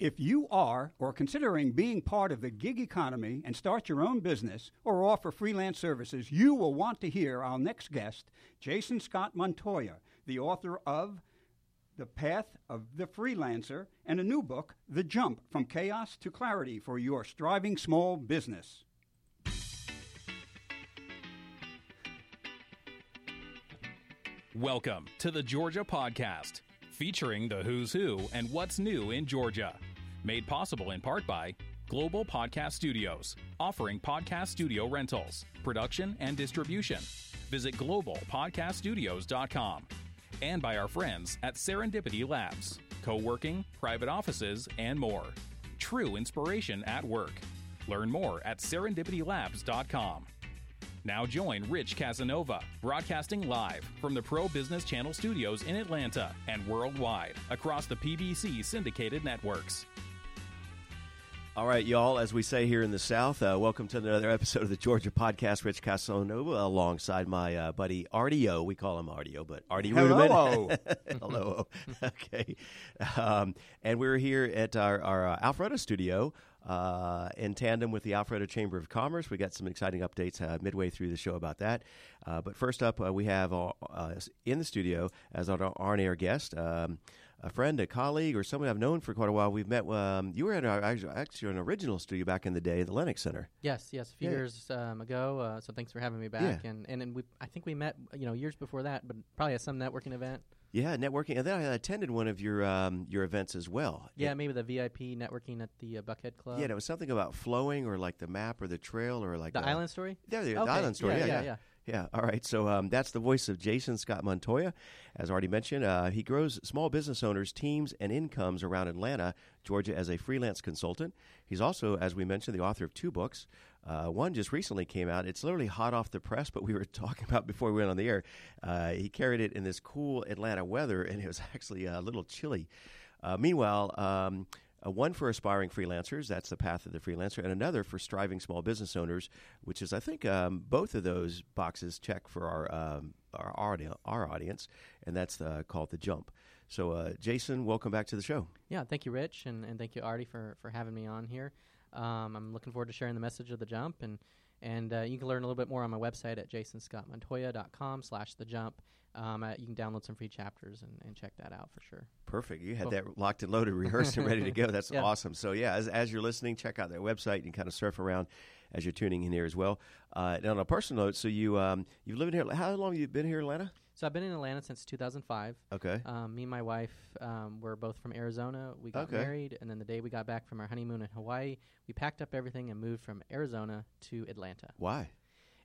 If you are or considering being part of the gig economy and start your own business or offer freelance services, you will want to hear our next guest, Jason Scott Montoya, the author of The Path of the Freelancer and a new book, The Jump From Chaos to Clarity for Your Striving Small Business. Welcome to the Georgia Podcast, featuring the who's who and what's new in Georgia. Made possible in part by Global Podcast Studios, offering podcast studio rentals, production, and distribution. Visit globalpodcaststudios.com. And by our friends at Serendipity Labs, co working, private offices, and more. True inspiration at work. Learn more at serendipitylabs.com. Now join Rich Casanova, broadcasting live from the Pro Business Channel studios in Atlanta and worldwide across the PBC syndicated networks. All right, y'all, as we say here in the South, uh, welcome to another episode of the Georgia Podcast. Rich Casanova alongside my uh, buddy Artio. We call him Artio, but Artie Hello. Ruderman. Hello. okay. Um, and we're here at our, our uh, Alpharetta studio uh, in tandem with the Alpharetta Chamber of Commerce. We got some exciting updates uh, midway through the show about that. Uh, but first up, uh, we have uh, in the studio as our on-air guest. Um, a friend, a colleague, or someone I've known for quite a while. We've met. Um, you were at our, actually an original studio back in the day, the Lenox Center. Yes, yes, a few Yeah. years um, ago. Uh, so thanks for having me back. Yeah. And and, and we, I think we met, you know, years before that, but probably at some networking event. Yeah, networking, and then I attended one of your um, your events as well. Yeah, It- maybe the VIP networking at the uh, Buckhead Club. yeah, and it was something about flowing, or like the map, or the trail, or like the uh, Island Story. There, the, the Okay, island story. yeah, Yeah, yeah, yeah, yeah. All right. So um, that's the voice of Jason Scott Montoya. As already mentioned, uh, he grows small business owners' teams and incomes around Atlanta, Georgia, as a freelance consultant. He's also, as we mentioned, the author of two books. Uh, one just recently came out. It's literally hot off the press, but we were talking about before we went on the air. Uh, he carried it in this cool Atlanta weather, and it was actually a little chilly. Uh, meanwhile, um, uh, one for aspiring freelancers, that's the path of the freelancer, and another for striving small business owners, which is, I think, um, both of those boxes check for our um, our, audi- our audience, and that's called the jump. So, uh, Jason, welcome back to the show. Yeah, thank you, Rich, and, and thank you, Artie, for, for having me on here. Um, I'm looking forward to sharing the message of the jump, and and uh, you can learn a little bit more on my website at jasonscottmontoya.com slash the jump. Um, uh, you can download some free chapters and, and check that out for sure. Perfect. You had Cool. that locked and loaded, rehearsed, and ready to go. That's Yeah. awesome. So, yeah, as, as you're listening, check out their website. You can kind of surf around as you're tuning in here as well. Uh, and on a personal note, so you um, you've lived here. How long have you been here, Atlanta? So I've been in Atlanta since 2005. Okay. Um, me and my wife um, were both from Arizona. We got Okay. married, and then the day we got back from our honeymoon in Hawaii, we packed up everything and moved from Arizona to Atlanta. Why?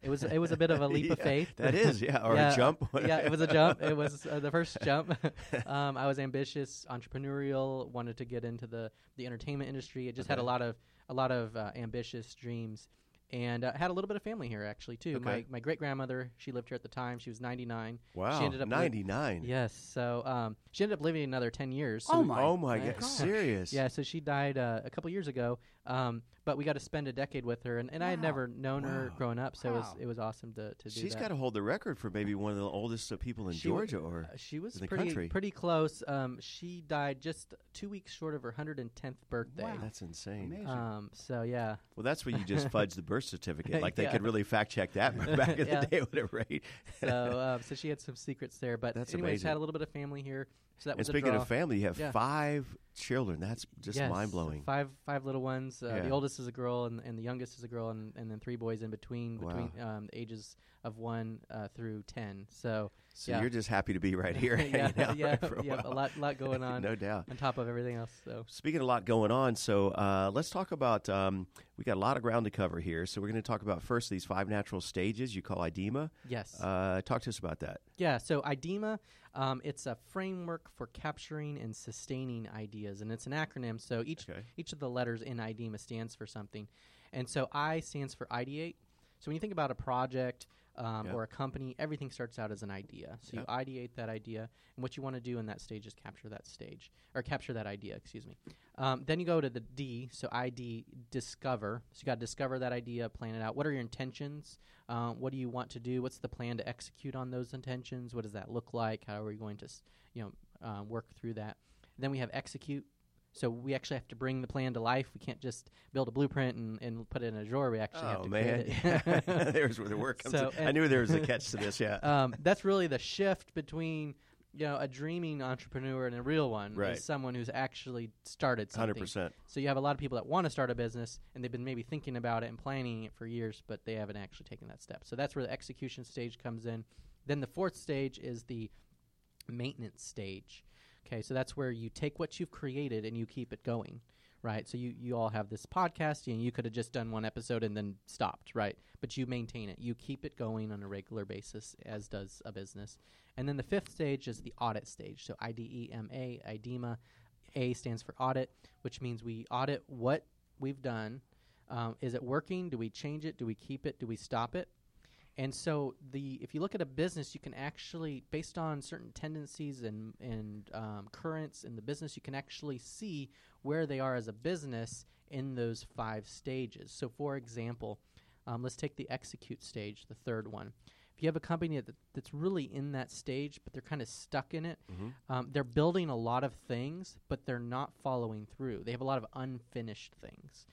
It was it was a bit of a leap of Yeah, faith. That is, yeah, or Yeah, a jump. yeah, it was a jump. It was uh, the first jump. um, I was ambitious, entrepreneurial, wanted to get into the the entertainment industry. It just had a Okay. lot of a lot of uh, ambitious dreams, and uh, had a little bit of family here actually too. Okay. My my great grandmother, she lived here at the time. She was 99. Wow, She ended up li- 99. Yes, so um, she ended up living another 10 years. So Oh we- my oh my my god, gosh. serious? Yeah, so she died uh, a couple years ago, um, but we got to spend a decade with her, and, and I had Wow. never known her Wow. growing up, so it was Wow. it was awesome to, to do She's that. got to hold the record for maybe one of the oldest uh, people in She wa- Georgia, or Uh, she was in the pretty country. pretty close. Um, she died just two weeks short of her 110th birthday. Wow. that's insane. Amazing. Um, so yeah, Well, that's where you just fudge the birth certificate. Like they Yeah. could really fact check that back in Yeah. the day, whatever. Right? so um, so she had some secrets there, but That's anyways, amazing. had a little bit of family here. So that and was a speaking draw. of family, you have Yeah. five children. That's just Yes, mind blowing. Five five little ones. Uh, Yeah. The oldest is a girl, and, and the youngest is a girl, and, and then three boys in between between um, the ages of one uh, through ten. So So yeah. you're just happy to be right here, yeah, yeah, right, for a yeah, a lot lot going on no doubt. on top of everything else. So Speaking of a lot going on, so uh, let's talk about. Um, we got a lot of ground to cover here, so we're going to talk about first these five natural stages you call IDEMA. yes, Uh, talk to us about that. Yeah, so IDEMA, um, it's a framework for capturing and sustaining ideas, and it's an acronym. So each Okay. each of the letters in IDEMA stands for something, and so I stands for ideate. So when you think about a project um, Yep. or a company, everything starts out as an idea. So you ideate that idea, and what you want to do in that stage is capture that stage or capture that idea. Excuse me. Um, then you go to the D, so ID discover. So you got to discover that idea, plan it out. What are your intentions? Um, what do you want to do? What's the plan to execute on those intentions? What does that look like? How are we going to, s- you know, um, work through that? Then we have execute. So we actually have to bring the plan to life. We can't just build a blueprint and, and put it in a drawer. We actually have Oh to man, create it. there's where the work comes. So, in. I knew there was a catch to this. Yeah, um, that's really the shift between you know a dreaming entrepreneur and a real one Right. is someone who's actually started something. hundred percent. So you have a lot of people that want to start a business and they've been maybe thinking about it and planning it for years, but they haven't actually taken that step. So that's where the execution stage comes in. Then the fourth stage is the maintenance stage. Okay, so that's where you take what you've created and you keep it going, right? So you, you all have this podcast and you could have just done one episode and then stopped, right? But you maintain it. You keep it going on a regular basis, as does a business. And then the fifth stage is the audit stage. So I D E M A, IDEMA. A stands for audit, which means we audit what we've done. Um, is it working? Do we change it? Do we keep it? Do we stop it? And so the if you look at a business, you can actually, based on certain tendencies and and um, currents in the business, you can actually see where they are as a business in those five stages. So, for example, um, let's take the execute stage, the third one. If you have a company that, that's really in that stage, but they're kind of stuck in it, um, they're building a lot of things, but they're not following through. They have a lot of unfinished things.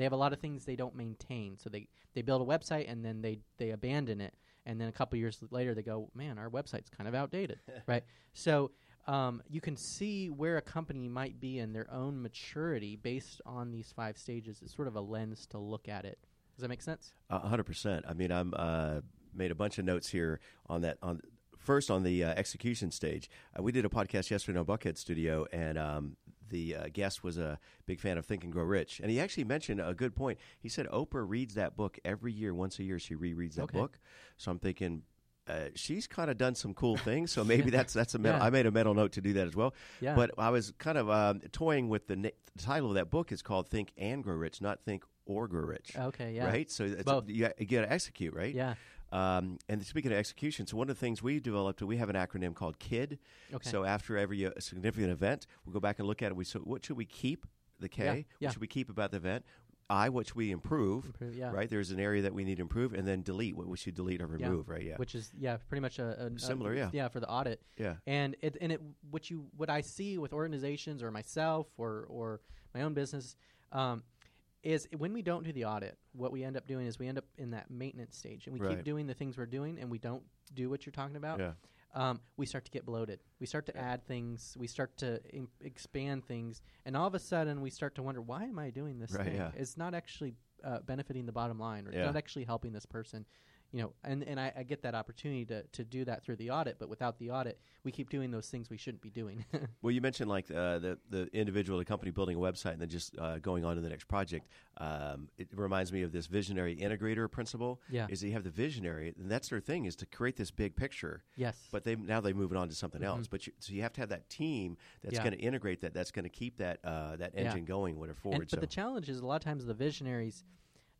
They have a lot of things they don't maintain. So they, they build a website and then they, they abandon it. And then a couple years later, they go, man, our website's kind of outdated, right? So um, you can see where a company might be in their own maturity based on these five stages. It's sort of a lens to look at it. Does that make sense? A hundred percent. I mean, I'm uh, made a bunch of notes here on that. On first on the uh, execution stage, uh, we did a podcast yesterday in on Buckhead Studio, and um, the uh, guest was a big fan of Think and Grow Rich, and he actually mentioned a good point. He said Oprah reads that book every year. Once a year, she rereads that Okay. book. So I'm thinking. Uh, she's kind of done some cool things, so maybe that's that's a mental, Yeah. I made a mental note to do that as well. Yeah. But I was kind of um, toying with the, na- the title of that book is called Think and Grow Rich, not Think or Grow Rich. Okay, yeah. Right. So both. you, you got to execute, right? Yeah. Um, and speaking of execution, so one of the things we developed, we have an acronym called KID. Okay. So after every uh, significant event, we'll go back and look at it. We so what should we keep? The K. Yeah, What should we keep about the event? I. What should we improve? Improve, yeah. Right. There's an area that we need to improve, and then delete. What we should delete or Yeah. remove. Right. Yeah. Which is yeah, pretty much a, a Similar, a- yeah. yeah, for the audit. yeah. And it and it what you what I see with organizations or myself or or my own business um, is when we don't do the audit, what we end up doing is we end up in that maintenance stage, and we Right. keep doing the things we're doing, and we don't do what you're talking about. Yeah. Um, we start to get bloated. We start to add things. We start to im- expand things, and all of a sudden we start to wonder, why am I doing this Right, thing? yeah. It's not actually uh, benefiting the bottom line, or Yeah. it's not actually helping this person. You know, and, and I, I get that opportunity to, to do that through the audit, but without the audit, we keep doing those things we shouldn't be doing. Well, you mentioned like uh, the the individual, the company building a website, and then just uh, going on to the next project. Um, it reminds me of this visionary integrator principle. Yeah. is that you have the visionary, and that's their thing is to create this big picture. yes. But they now they move it on to something else. But you, so you have to have that team that's Yeah. going to integrate that. That's going to keep that uh, that Yeah. engine going, whatever forward. And, but so the challenge is a lot of times the visionaries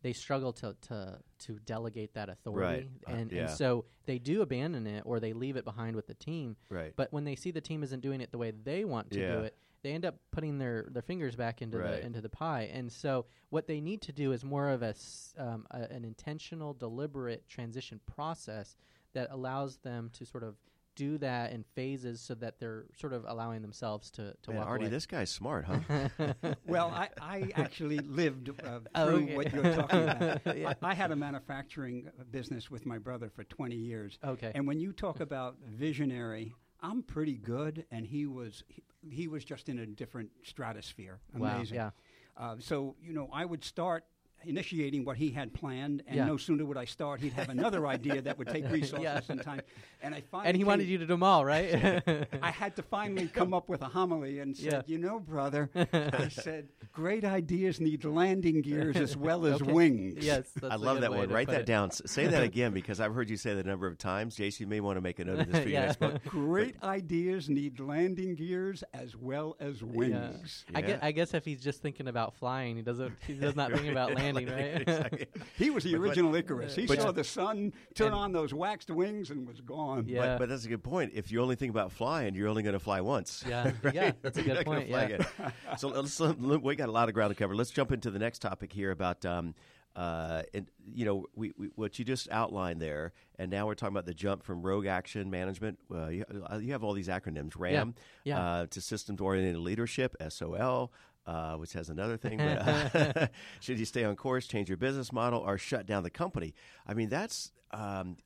they struggle to to, to delegate that authority, Uh, and, yeah. and so they do abandon it or they leave it behind with the team. right, But when they see the team isn't doing it the way they want to Yeah. do it, they end up putting their, their fingers back into Right. the into the pie. And so what they need to do is more of a, um, a an intentional, deliberate transition process that allows them to sort of do that in phases so that they're sort of allowing themselves to to Man, walk Artie, away. this guy's smart, huh? Well, I, I actually lived uh, Oh, through okay. what you're talking about. Yeah. I, I had a manufacturing uh, business with my brother for 20 years. Okay. And when you talk about visionary, I'm pretty good, and he was he, he was just in a different stratosphere. Wow, yeah. Uh, so you know, I would start initiating what he had planned, and Yeah. no sooner would I start, he'd have another idea that would take resources Yeah. and time. And I finally and he wanted you to do them all, right? I had to finally come up with a homily and said, Yeah. "You know, brother," I said, "great ideas need landing gears as well as Okay. wings." yes, that's I a love that one. Write that it. down. Say that again because I've heard you say that a number of times. Jason, you may want to make a note of this for your next book. Great ideas need landing gears as well as wings. I, Yeah. guess, I guess if he's just thinking about flying, he doesn't. He does not think about landing, right? Exactly. He was the But- but- original Icarus. He but- saw the sun turn And- on those waxed wings and was gone. Yeah. But, but that's a good point. If you only think about flying, you're only going to fly once. Yeah, Right? yeah, that's a You're good point, fly yeah. so let's, let- we got a lot of ground to cover. Let's jump into the next topic here about um, Uh, and you know, we, we, what you just outlined there, and now we're talking about the jump from rogue action management. Uh, you, uh, you have all these acronyms: RAM Yeah. Yeah. Uh, to systems oriented leadership, SOL. Uh, which has another thing. But, uh, should you stay on course, change your business model, or shut down the company? I mean, that's um,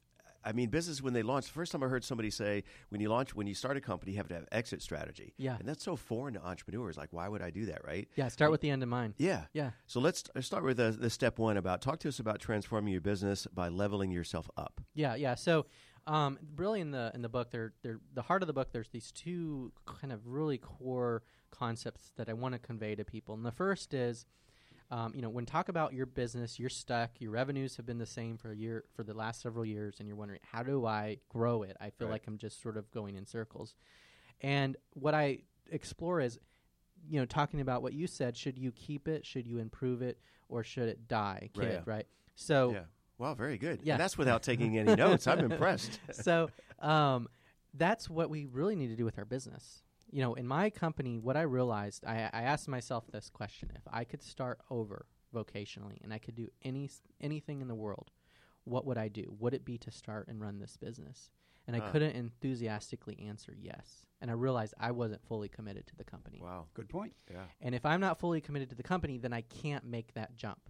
I mean, business when they launch. The first time I heard somebody say, when you launch, when you start a company, you have to have exit strategy. Yeah. and that's so foreign to entrepreneurs. Like, why would I do that? Right? Yeah, start with the end in mind. Yeah, Yeah. So let's, start with the, the step one about talk to us about transforming your business by leveling yourself up. Yeah, yeah. So, um, really, in the in the book, there, there, the heart of the book, there's these two kind of really core concepts that I want to convey to people. And the first is, um, you know, when talk about your business, you're stuck. Your revenues have been the same for a year for the last several years, and you're wondering how do I grow it? I feel Right. like I'm just sort of going in circles. And what I explore is, you know, talking about what you said. Should you keep it? Should you improve it? Or should it die? Right. Kid, right? So yeah. Wow, very good. Yeah. And that's without taking any notes. I'm impressed. so um, that's what we really need to do with our business. You know, in my company, what I realized, I, I asked myself this question: If I could start over vocationally and I could do any anything in the world, what would I do? Would it be to start and run this business? And I Huh. couldn't enthusiastically answer yes. And I realized I wasn't fully committed to the company. Wow. Good point. Yeah. And if I'm not fully committed to the company, then I can't make that jump.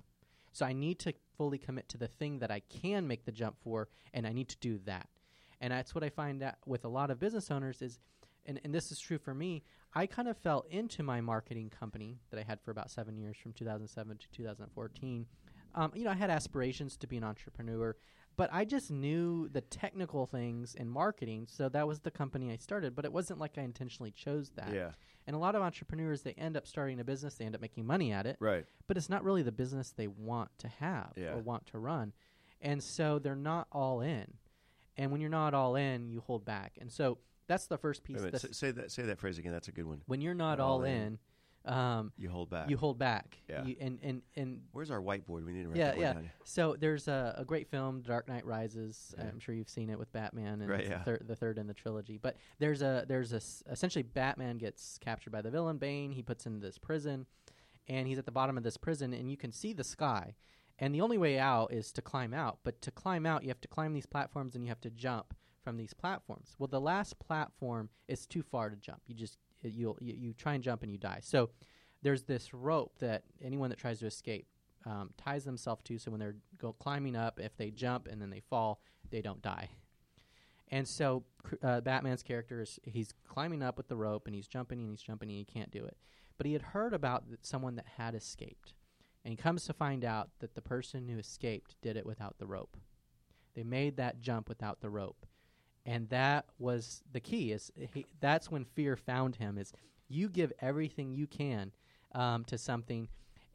So I need to fully commit to the thing that I can make the jump for, and I need to do that. And that's what I find out with a lot of business owners is, and, and this is true for me, I kind of fell into my marketing company that I had for about seven years from 2007 to 2014. Um, you know, I had aspirations to be an entrepreneur, but I just knew the technical things in marketing, so that was the company I started. But it wasn't like I intentionally chose that. Yeah. And a lot of entrepreneurs, they end up starting a business, they end up making money at it, Right. but it's not really the business they want to have Yeah. or want to run. And so they're not all in. And when you're not all in, you hold back. And so that's the first piece. minute. That's- say that. Say that phrase again. That's a good one. when you're not All all, in. in, um, You hold back. you hold back. Yeah. You, and, and, and Where's our whiteboard? We need to write yeah, that one yeah. down. So there's a, a great film, Dark Knight Rises. Yeah. I'm sure you've seen it with Batman, and Right, yeah. the, third, the third in the trilogy. But there's a there's a s- essentially Batman gets captured by the villain Bane. He puts into this prison, and he's at the bottom of this prison, and you can see the sky. And the only way out is to climb out. But to climb out, you have to climb these platforms, and you have to jump from these platforms. Well, the last platform is too far to jump. You just you you try and jump and you die. So there's this rope that anyone that tries to escape um, ties themselves to. So when they're go climbing up, if they jump and then they fall, they don't die. And so uh, Batman's character is he's climbing up with the rope and he's jumping and he's jumping and he can't do it. But he had heard about th- someone that had escaped, and he comes to find out that the person who escaped did it without the rope. They made that jump without the rope, and that was the key. Is he, that's when fear found him. Is you give everything you can um, to something,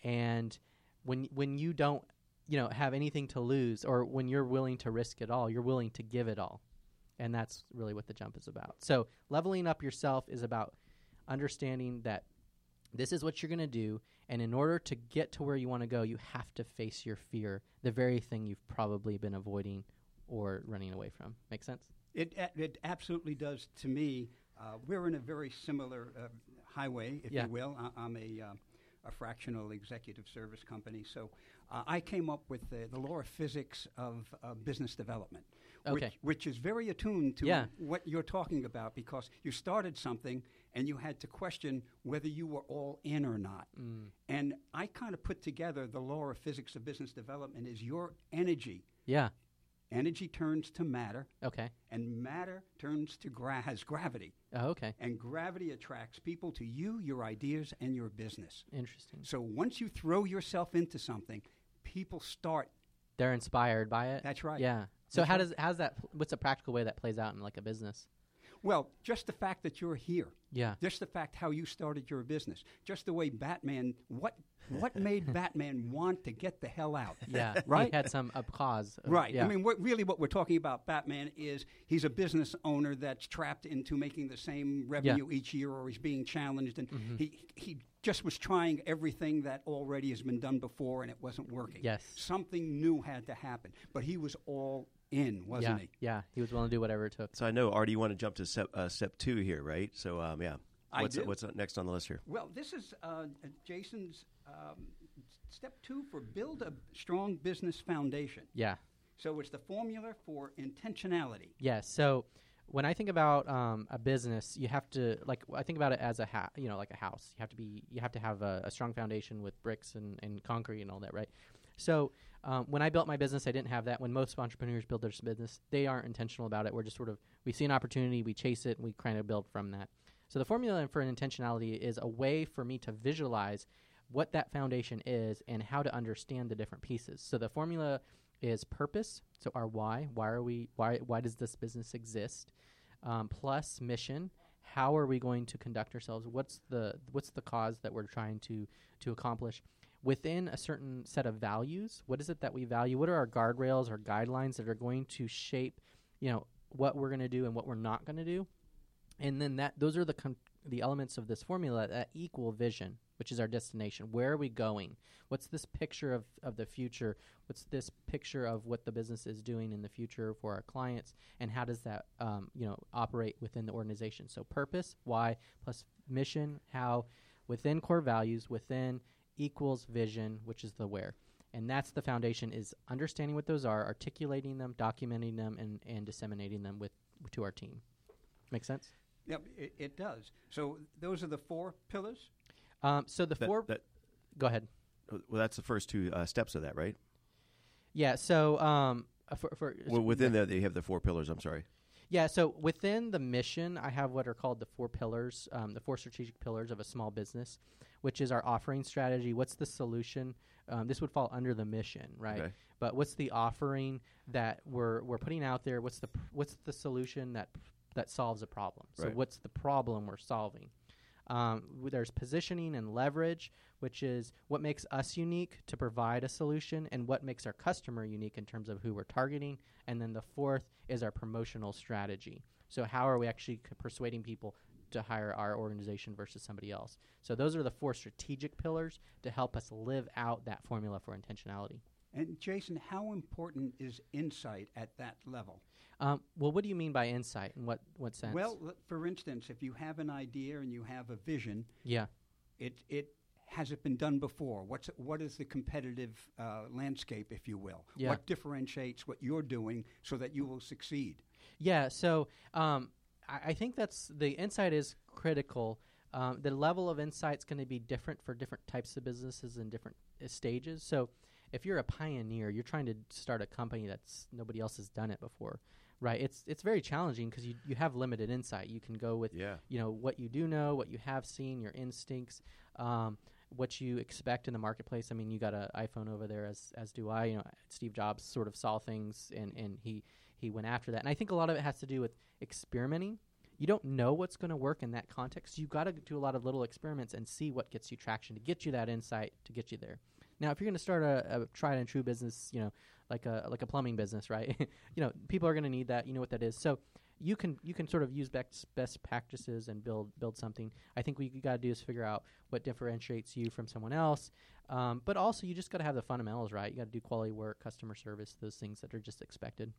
and when when you don't, you know, have anything to lose, or when you're willing to risk it all, you're willing to give it all, and that's really what the jump is about. So leveling up yourself is about understanding that this is what you're going to do, and in order to get to where you want to go, you have to face your fear, the very thing you've probably been avoiding or running away from. Make sense? It, it absolutely does to me. Uh, we're in a very similar uh, highway, if Yeah. you will. I, I'm a, uh, a fractional executive service company. So uh, I came up with the, the law of physics of uh, business development, which, which is very attuned to Yeah. what you're talking about because you started something and you had to question whether you were all in or not. Mm. And I kind of put together the law of physics of business development is your energy. Yeah. Energy turns to matter, Okay. and matter turns to gra- has gravity, Oh, okay. and gravity attracts people to you, your ideas, and your business. Interesting. So once you throw yourself into something, people start. They're inspired by it. That's right. Yeah. So That's how right. does how's that? What's a practical way that plays out in like a business? Well, just the fact that you're here, Yeah. just the fact how you started your business, just the way Batman. What what made Batman want to get the hell out? Yeah. Right? He had some cause. Right. Yeah. I mean, what, really, what we're talking about, Batman, is he's a business owner that's trapped into making the same revenue each year, or he's being challenged, and Mm-hmm. he he just was trying everything that already has been done before, and it wasn't working. Yes. Something new had to happen, but he was all in, wasn't he? Yeah. He was willing to do whatever it took. So I know, Artie, you want to jump to step, uh, step two here, right? So, um, yeah. I what's do. what's next on the list here? Well, this is uh, Jason's um, step two for build a strong business foundation. Yeah. So it's the formula for intentionality. Yes. So when I think about um, a business, you have to like I think about it as a ha- you know like a house. You have to be you have to have a, a strong foundation with bricks and, and concrete and all that, right? So um, when I built my business, I didn't have that. When most entrepreneurs build their business, they aren't intentional about it. We're just sort of we see an opportunity, we chase it, and we kind of build from that. So the formula for an intentionality is a way for me to visualize what that foundation is and how to understand the different pieces. So the formula is purpose. So our why. Why are we? Why? Why does this business exist? Um, plus mission. How are we going to conduct ourselves? What's the What's the cause that we're trying to to accomplish? Within a certain set of values, what is it that we value? What are our guardrails or guidelines that are going to shape, you know, what we're going to do and what we're not going to do? And then that those are the con- the elements of this formula that equal vision, which is our destination. Where are we going? What's this picture of, of the future? What's this picture of what the business is doing in the future for our clients? And how does that um, you know operate within the organization? So purpose, why, plus mission, how, within core values, within equals vision, which is the where. And that's the foundation is understanding what those are, articulating them, documenting them, and, and disseminating them with to our team. Make sense? Yep, it, it does. So those are the four pillars. Um, so the That- four. that- go ahead. well, that's the first two uh, steps of that, right? Yeah. So um, uh, for, for Well, within that, you have the four pillars. I'm sorry. Yeah, so within the mission, I have what are called the four pillars, um, the four strategic pillars of a small business, which is our offering strategy. What's the solution? Um, this would fall under the mission, right? Okay. But what's the offering that we're we're putting out there? What's the pr- what's the solution that that solves a problem? So Right. what's the problem we're solving? Um, there's positioning and leverage, which is what makes us unique to provide a solution and what makes our customer unique in terms of who we're targeting. And then the fourth is our promotional strategy. So, how are we actually persuading people to hire our organization versus somebody else? So, those are the four strategic pillars to help us live out that formula for intentionality. And Jason, how important is insight at that level? Um, well, what do you mean by insight? In what, what sense? Well, l- for instance, if you have an idea and you have a vision, yeah. it it has it been done before? What's what is the competitive uh, landscape, if you will? Yeah. What differentiates what you're doing so that you will succeed? Yeah, so um, I, I think that's the insight is critical. Um, the level of insight is going to be different for different types of businesses in different uh, stages. So, if you're a pioneer, you're trying to start a company that's nobody else has done it before, right? It's it's very challenging because you you have limited insight. You can go with Yeah. you know what you do know, what you have seen, your instincts, um, what you expect in the marketplace. I mean, you got an iPhone over there, as as do I. You know, Steve Jobs sort of saw things, and and he he went after that. And I think a lot of it has to do with experimenting. You don't know what's going to work in that context. You've got to do a lot of little experiments and see what gets you traction to get you that insight to get you there. Now, if you're going to start a, a tried and true business, you know, like a like a plumbing business, right? you know, people are going to need that. You know what that is. So you can you can sort of use best best practices and build build something. I think what you got to do is figure out what differentiates you from someone else. Um, but also, you just got to have the fundamentals right. You got to do quality work, customer service, those things that are just expected.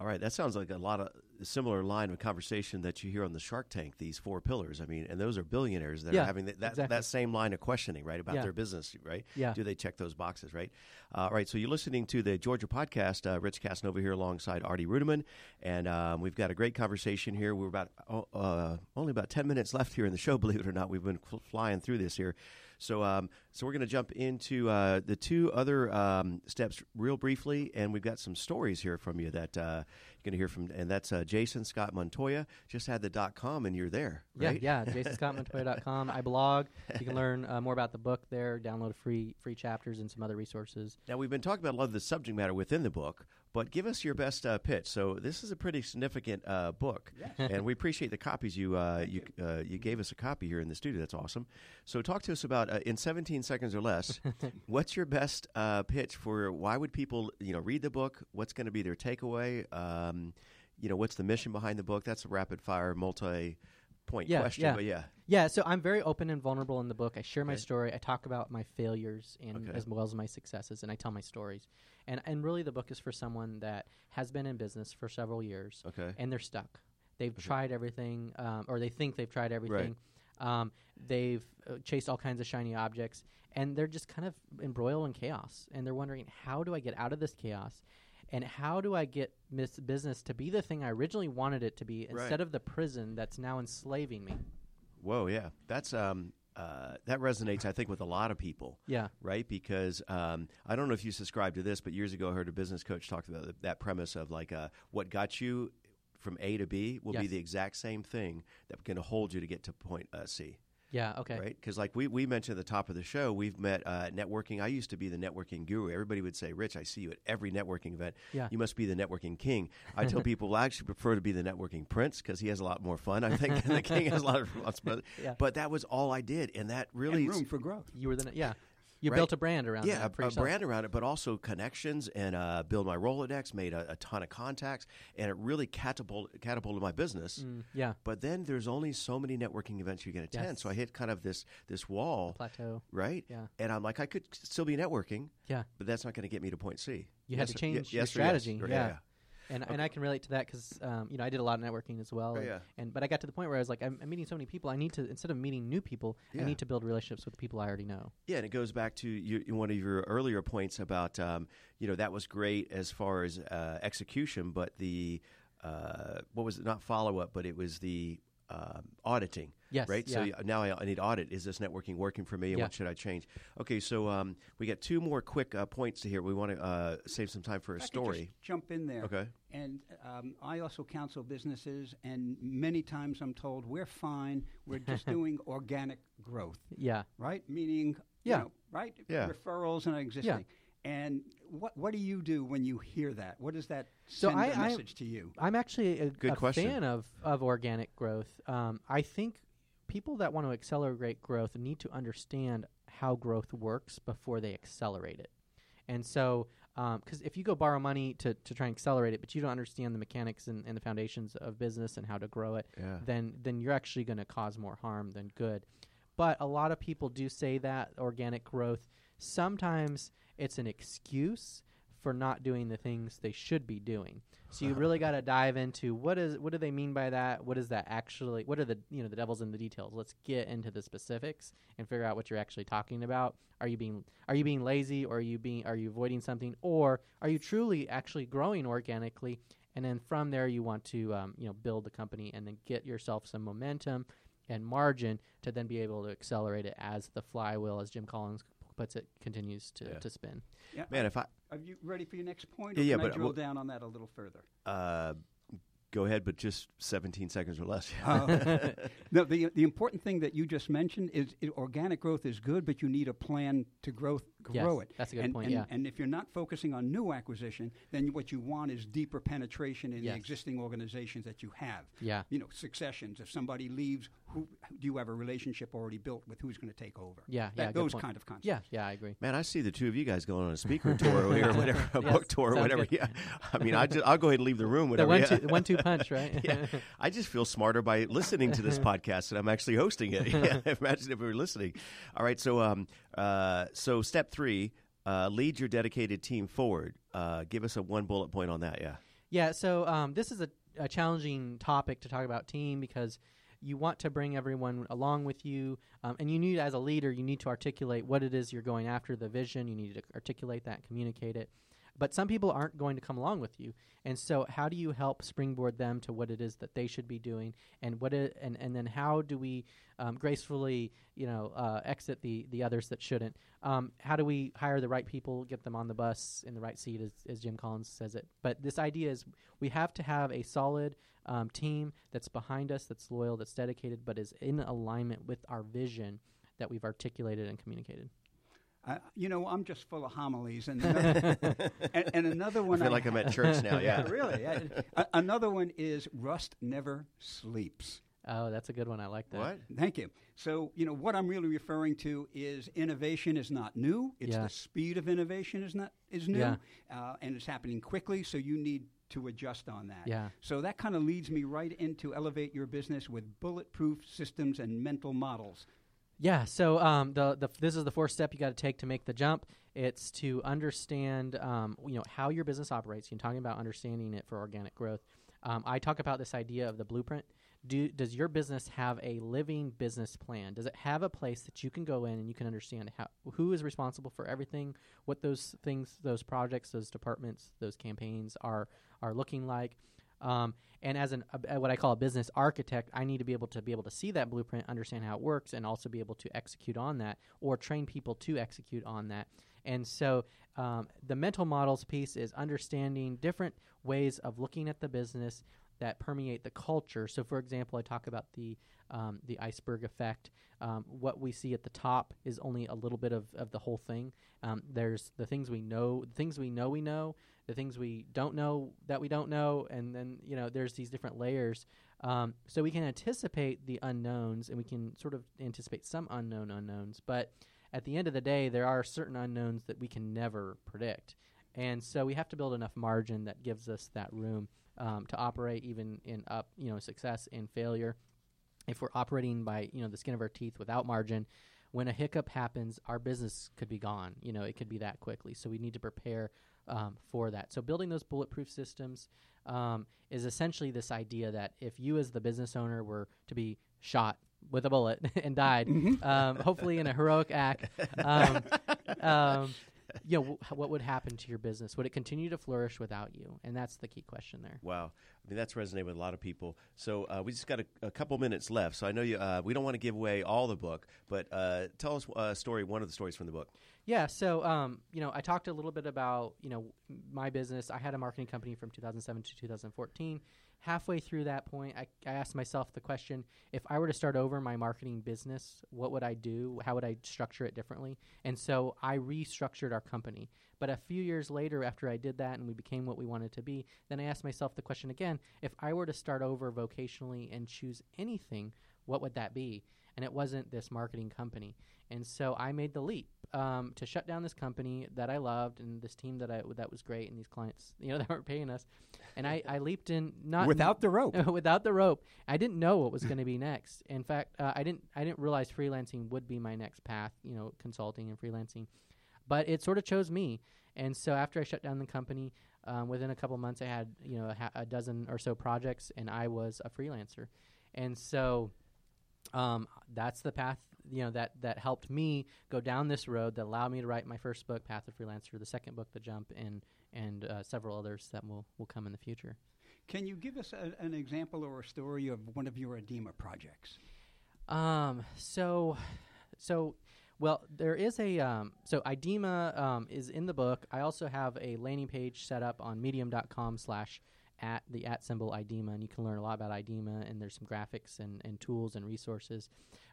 All right, that sounds like a lot of similar line of conversation that you hear on the Shark Tank. These four pillars. I mean, and those are billionaires that Yeah, are having that that, exactly. that same line of questioning, right, about Yeah. their business, right? Yeah. Do they check those boxes, right? Uh, all right. So you're listening to the Georgia podcast. Uh, Rich Casanova here alongside Artie Rudeman, and um, we've got a great conversation here. We're about oh, uh, only about ten minutes left here in the show. Believe it or not, we've been fl- flying through this here. So, um, so we're going to jump into uh, the two other um, steps real briefly, and we've got some stories here from you that uh, you're going to hear from, and that's uh, Jason Scott Montoya. Just had the dot com, and you're there, right? Yeah, yeah. JasonScottMontoya.com. I blog. You can learn uh, more about the book there. Download free free chapters and some other resources. Now we've been talking about a lot of the subject matter within the book, but give us your best uh, pitch. So this is a pretty significant uh, book, and we appreciate the copies you uh, you uh, you gave us a copy here in the studio. That's awesome. So talk to us about uh, in 17 seconds or less. what's your best uh, pitch for why would people you know read the book? What's going to be their takeaway? Um, you know, what's the mission behind the book? That's a rapid fire multi point Yeah, question, yeah. but yeah. Yeah, so I'm very open and vulnerable in the book. I share my Okay. story. I talk about my failures and Okay. as well as my successes, and I tell my stories. And and really, the book is for someone that has been in business for several years Okay. and they're stuck. They've tried everything, um, or they think they've tried everything. Um, they've uh, chased all kinds of shiny objects, and they're just kind of embroiled in chaos. And they're wondering, how do I get out of this chaos? And how do I get this business to be the thing I originally wanted it to be Right. instead of the prison that's now enslaving me? Whoa, yeah, that's um, uh, that resonates, I think, with a lot of people. Yeah. right? Because um, I don't know if you subscribe to this, but years ago I heard a business coach talk about that premise of like uh, what got you from A to B will be the exact same thing that can hold you to get to point uh, C. Yeah. Okay. Right? Because like we, we mentioned at the top of the show, we've met uh, networking. I used to be the networking guru. Everybody would say, "Rich, I see you at every networking event. Yeah. You must be the networking king." I tell people, well, I actually prefer to be the networking prince because he has a lot more fun. I think the king has a lot of responsibility. Yeah. But that was all I did, and that really and room for growth. You were the yeah. You Right. built a brand around it. yeah, a, a brand around it, but also connections and uh, build my Rolodex, made a, a ton of contacts, and it really catapulted, catapulted my business. Mm, yeah. But then there's only so many networking events you can attend, Yes. so I hit kind of this this wall, Plateau. right? Yeah. And I'm like, I could still be networking, Yeah. but that's not going to get me to point C. You had to change your yes or yes. strategy. Right, yeah. And, and I can relate to that because um, you know I did a lot of networking as well. Oh, and, yeah. and but I got to the point where I was like, I'm, I'm meeting so many people. I need to instead of meeting new people, Yeah. I need to build relationships with the people I already know. Yeah, and it goes back to you, one of your earlier points about um, you know that was great as far as uh, execution, but the uh, what was it? Not follow up, but it was the um auditing. Yes, Right. So yeah. y- now I, I need audit. Is this networking working for me, and Yeah. what should I change? Okay, so um, we got two more quick uh, points to here. We want to uh, save some time for a I could story. just jump in there. Okay. And um, I also counsel businesses, and many times I'm told we're fine. We're just doing organic growth, Yeah. right? Meaning, Yeah. you know, right? Yeah. Referrals and existing. Yeah. And what what do you do when you hear that? What does that So send I- a I- message to you? I'm actually a, Good a question. fan of, of organic growth. Um, I think people that want to accelerate growth need to understand how growth works before they accelerate it. And so, um, because if you go borrow money to, to try and accelerate it, but you don't understand the mechanics and, and the foundations of business and how to grow it, Yeah. then then you're actually going to cause more harm than good. But a lot of people do say that organic growth. Sometimes it's an excuse for not doing the things they should be doing. So you really got to dive into what is what do they mean by that? What is that actually? What are the you know the devil's in the details? Let's get into the specifics and figure out what you're actually talking about. Are you being are you being lazy or are you being are you avoiding something or are you truly actually growing organically? And then from there you want to um, you know build the company and then get yourself some momentum and margin to then be able to accelerate it as the flywheel, as Jim Collins puts it, continues to, Yeah. to spin. Yeah. Man, if I Are you ready for your next point? Yeah, or yeah, can I but drill what- down on that a little further? uh, go ahead, but just 17 seconds or less. Uh, no, the the important thing that you just mentioned is i organic growth is good, but you need a plan to growth Yes, grow it. that's a good and, point, And, yeah. and if you're not focusing on new acquisition, then what you want is deeper penetration in Yes. the existing organizations that you have. Yeah. You know, successions. If somebody leaves, who do you have a relationship already built with who's going to take over? Yeah, That- yeah, good those kind of concepts. Yeah, yeah, I agree. Man, I see the two of you guys going on a speaker tour or whatever, a Yes, book tour, or whatever. good. Yeah, I mean, I just, I'll go ahead and leave the room. The Whatever. one yeah. two one two punch, right? yeah, I just feel smarter by listening to this podcast, and I'm actually hosting it. Yeah, Imagine if we were listening. All right, so um, uh, so step three, uh, lead your dedicated team forward. Uh, give us a one bullet point on that. Yeah. Yeah, so um, this is a, a challenging topic to talk about team because you want to bring everyone along with you, um, and you need, as a leader, you need to articulate what it is you're going after, the vision. You need to articulate that, communicate it. But some people aren't going to come along with you, and so how do you help springboard them to what it is that they should be doing, and what it, and and then how do we um, gracefully, you know, uh, exit the the others that shouldn't? Um, how do we hire the right people, get them on the bus in the right seat, as, as Jim Collins says it? But this idea is we have to have a solid um, team that's behind us, that's loyal, that's dedicated, but is in alignment with our vision that we've articulated and communicated. Uh, you know, I'm just full of homilies, and another, and, and another one. I feel like I'm at church now. Yeah. really. yeah. Another one is rust never sleeps. Oh, that's a good one. I like that. What? Thank you. So, you know, what I'm really referring to is innovation is not new. It's Yeah. the speed of innovation is not is new, Yeah. uh, and it's happening quickly. So you need to adjust on that. Yeah. So that kind of leads me right into elevate your business with bulletproof systems and mental models. Yeah. So um, the the this is the fourth step you got to take to make the jump. It's to understand um, you know how your business operates. You're talking about understanding it for organic growth. Um, I talk about this idea of the blueprint do does your business have a living business plan? Does it have a place that you can go in and you can understand how who is responsible for everything, what those things, those projects, those departments, those campaigns are are looking like? Um, and as an uh, what I call a business architect, I need to be able to be able to see that blueprint, understand how it works, and also be able to execute on that or train people to execute on that. And so um, the mental models piece is understanding different ways of looking at the business that permeate the culture. So, for example, I talk about the um, the iceberg effect. Um, what we see at the top is only a little bit of, of the whole thing. Um, there's the things we know, things we know we know, the things we don't know that we don't know, and then you know there's these different layers. Um, so we can anticipate the unknowns, and we can sort of anticipate some unknown unknowns. But at the end of the day, there are certain unknowns that we can never predict, and so we have to build enough margin that gives us that room um, to operate even in up, you know, success and failure. If we're operating by you know the skin of our teeth without margin, when a hiccup happens, our business could be gone. You know, it could be that quickly. So we need to prepare um, for that. So building those bulletproof systems um, is essentially this idea that if you, as the business owner, were to be shot with a bullet and died, Mm-hmm. um, hopefully in a heroic act, you know, w- what would happen to your business? Would it continue to flourish without you? And that's the key question there. Wow, I mean that's resonated with a lot of people. So uh, we just got a, a couple minutes left. So I know you. Uh, we don't want to give away all the book, but uh, tell us a story. One of the stories from the book. Yeah, so um, you know, I talked a little bit about you know my business. I had a marketing company from 2007 to 2014. Halfway through that point, I, I asked myself the question: If I were to start over my marketing business, what would I do? How would I structure it differently? And so I restructured our company. But a few years later, after I did that and we became what we wanted to be, then I asked myself the question again: If I were to start over vocationally and choose anything, what would that be? And it wasn't this marketing company. And so I made the leap um, to shut down this company that I loved and this team that I that was great and these clients you know that weren't paying us, and I, I leaped in not Without the rope. without the rope. I didn't know what was going to be next. In fact, uh, I didn't I didn't realize freelancing would be my next path. You know, consulting and freelancing, but it sort of chose me. And so after I shut down the company, um, within a couple months, I had you know a, ha- a dozen or so projects, and I was a freelancer. And so um, that's the path you know that that helped me go down this road that allowed me to write my first book, Path of Freelancer, the second book, The Jump, and and uh, several others that will will come in the future. Can you give us a, an example or a story of one of your IDEMA projects? Um, so, so, well, there is a um, so IDEMA um, is in the book. I also have a landing page set up on Medium.com slash at the at symbol IDEMA, and you can learn a lot about IDEMA. And there's some graphics and, and tools and resources.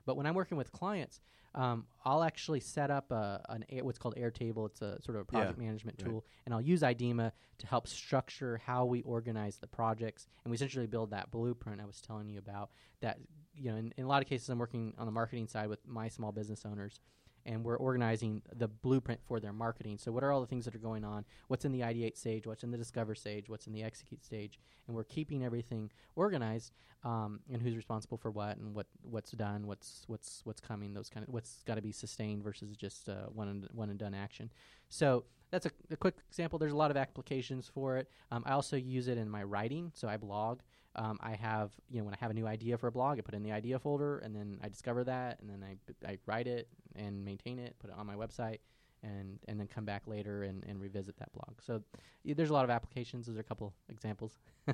But when I'm working with clients, um, I'll actually set up a, an air, what's called Airtable. It's a sort of a project management right. tool, and I'll use IDEMA to help structure how we organize the projects, and we essentially build that blueprint I was telling you about. That you know, in, in a lot of cases, I'm working on the marketing side with my small business owners, and we're organizing the blueprint for their marketing. So, what are all the things that are going on? What's in the ideate stage? What's in the discover stage? What's in the execute stage? And we're keeping everything organized, um, and who's responsible for what, and what what's done, what's what's what's coming. Those kind of what's got to be sustained versus just uh, one and one and done action. So. That's a, a quick example. There's a lot of applications for it. Um, I also use it in my writing, so I blog. Um, I have, you know, when I have a new idea for a blog, I put it in the idea folder, and then I discover that, and then I, I write it and maintain it, put it on my website, and and then come back later and, and revisit that blog. So y- there's a lot of applications. Those are a couple examples.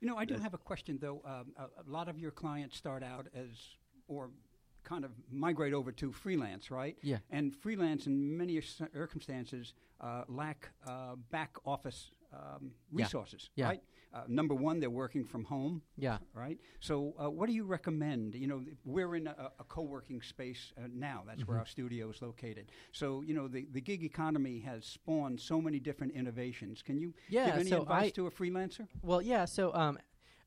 You know, I do have a question though. Um, a, a lot of your clients start out as, or kind of migrate over to freelance, right? Yeah. And freelance, in many circumstances, uh, lack uh, back office um, resources, Yeah. right? Uh, number one, they're working from home, yeah. right? So, uh, what do you recommend? You know, we're in a, a co-working space uh, now. That's Mm-hmm. where our studio is located. So, you know, the, the gig economy has spawned so many different innovations. Can you Yeah, give any so advice I- to a freelancer? Well, yeah. So, um,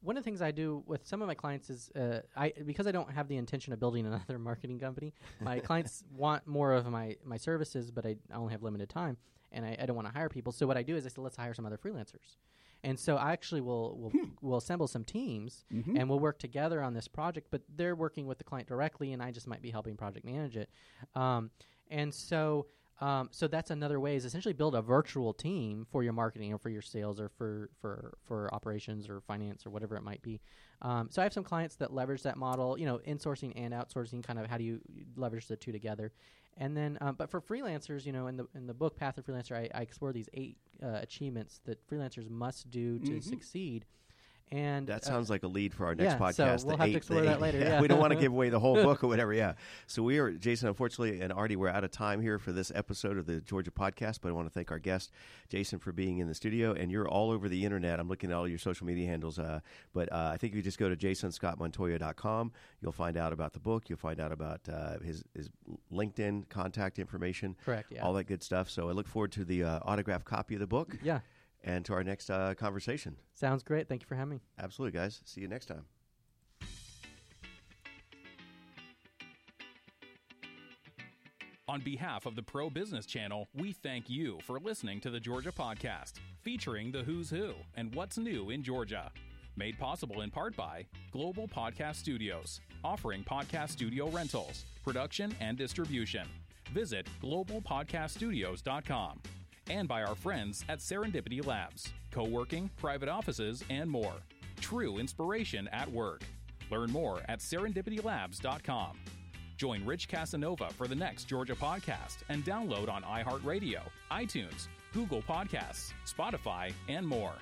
one of the things I do with some of my clients is, uh, I because I don't have the intention of building another marketing company. My clients want more of my my services, but I only have limited time, and I, I don't want to hire people. So what I do is I say, let's hire some other freelancers. And so I actually will will will assemble some teams and we'll work together on this project. But they're working with the client directly, and I just might be helping project manage it. Um, and so Um, so that's another way is essentially build a virtual team for your marketing or for your sales or for for for operations or finance or whatever it might be. Um, so I have some clients that leverage that model, you know, insourcing and outsourcing. Kind of how do you leverage the two together? And then, um, but for freelancers, you know, in the in the book Path of Freelancer, I, I explore these eight uh, achievements that freelancers must do to Mhm. succeed. And That uh, sounds like a lead for our next yeah, so podcast. we'll the have to explore that eight- later, yeah. we don't want to give away the whole book or whatever. Yeah. So we are, Jason, unfortunately, and Artie, we're out of time here for this episode of the Georgia podcast. But I want to thank our guest, Jason, for being in the studio. And you're all over the internet. I'm looking at all your social media handles. Uh, but uh, I think if you just go to jasonscottmontoya.com, you'll find out about the book. You'll find out about uh, his, his LinkedIn contact information, correct, yeah, all that good stuff. So I look forward to the uh, autographed copy of the book yeah, and to our next uh, conversation. sounds great. Thank you for having me. Absolutely, guys. See you next time. On behalf of the Pro Business Channel, we thank you for listening to the Georgia Podcast, featuring the who's who and what's new in Georgia. Made possible in part by Global Podcast Studios, offering podcast studio rentals, production, and distribution. Visit globalpodcaststudios.com. And by our friends at Serendipity Labs, co working, private offices, and more. True inspiration at work. Learn more at serendipitylabs.com. Join Rich Casanova for the next Georgia podcast and download on iHeartRadio, iTunes, Google Podcasts, Spotify, and more.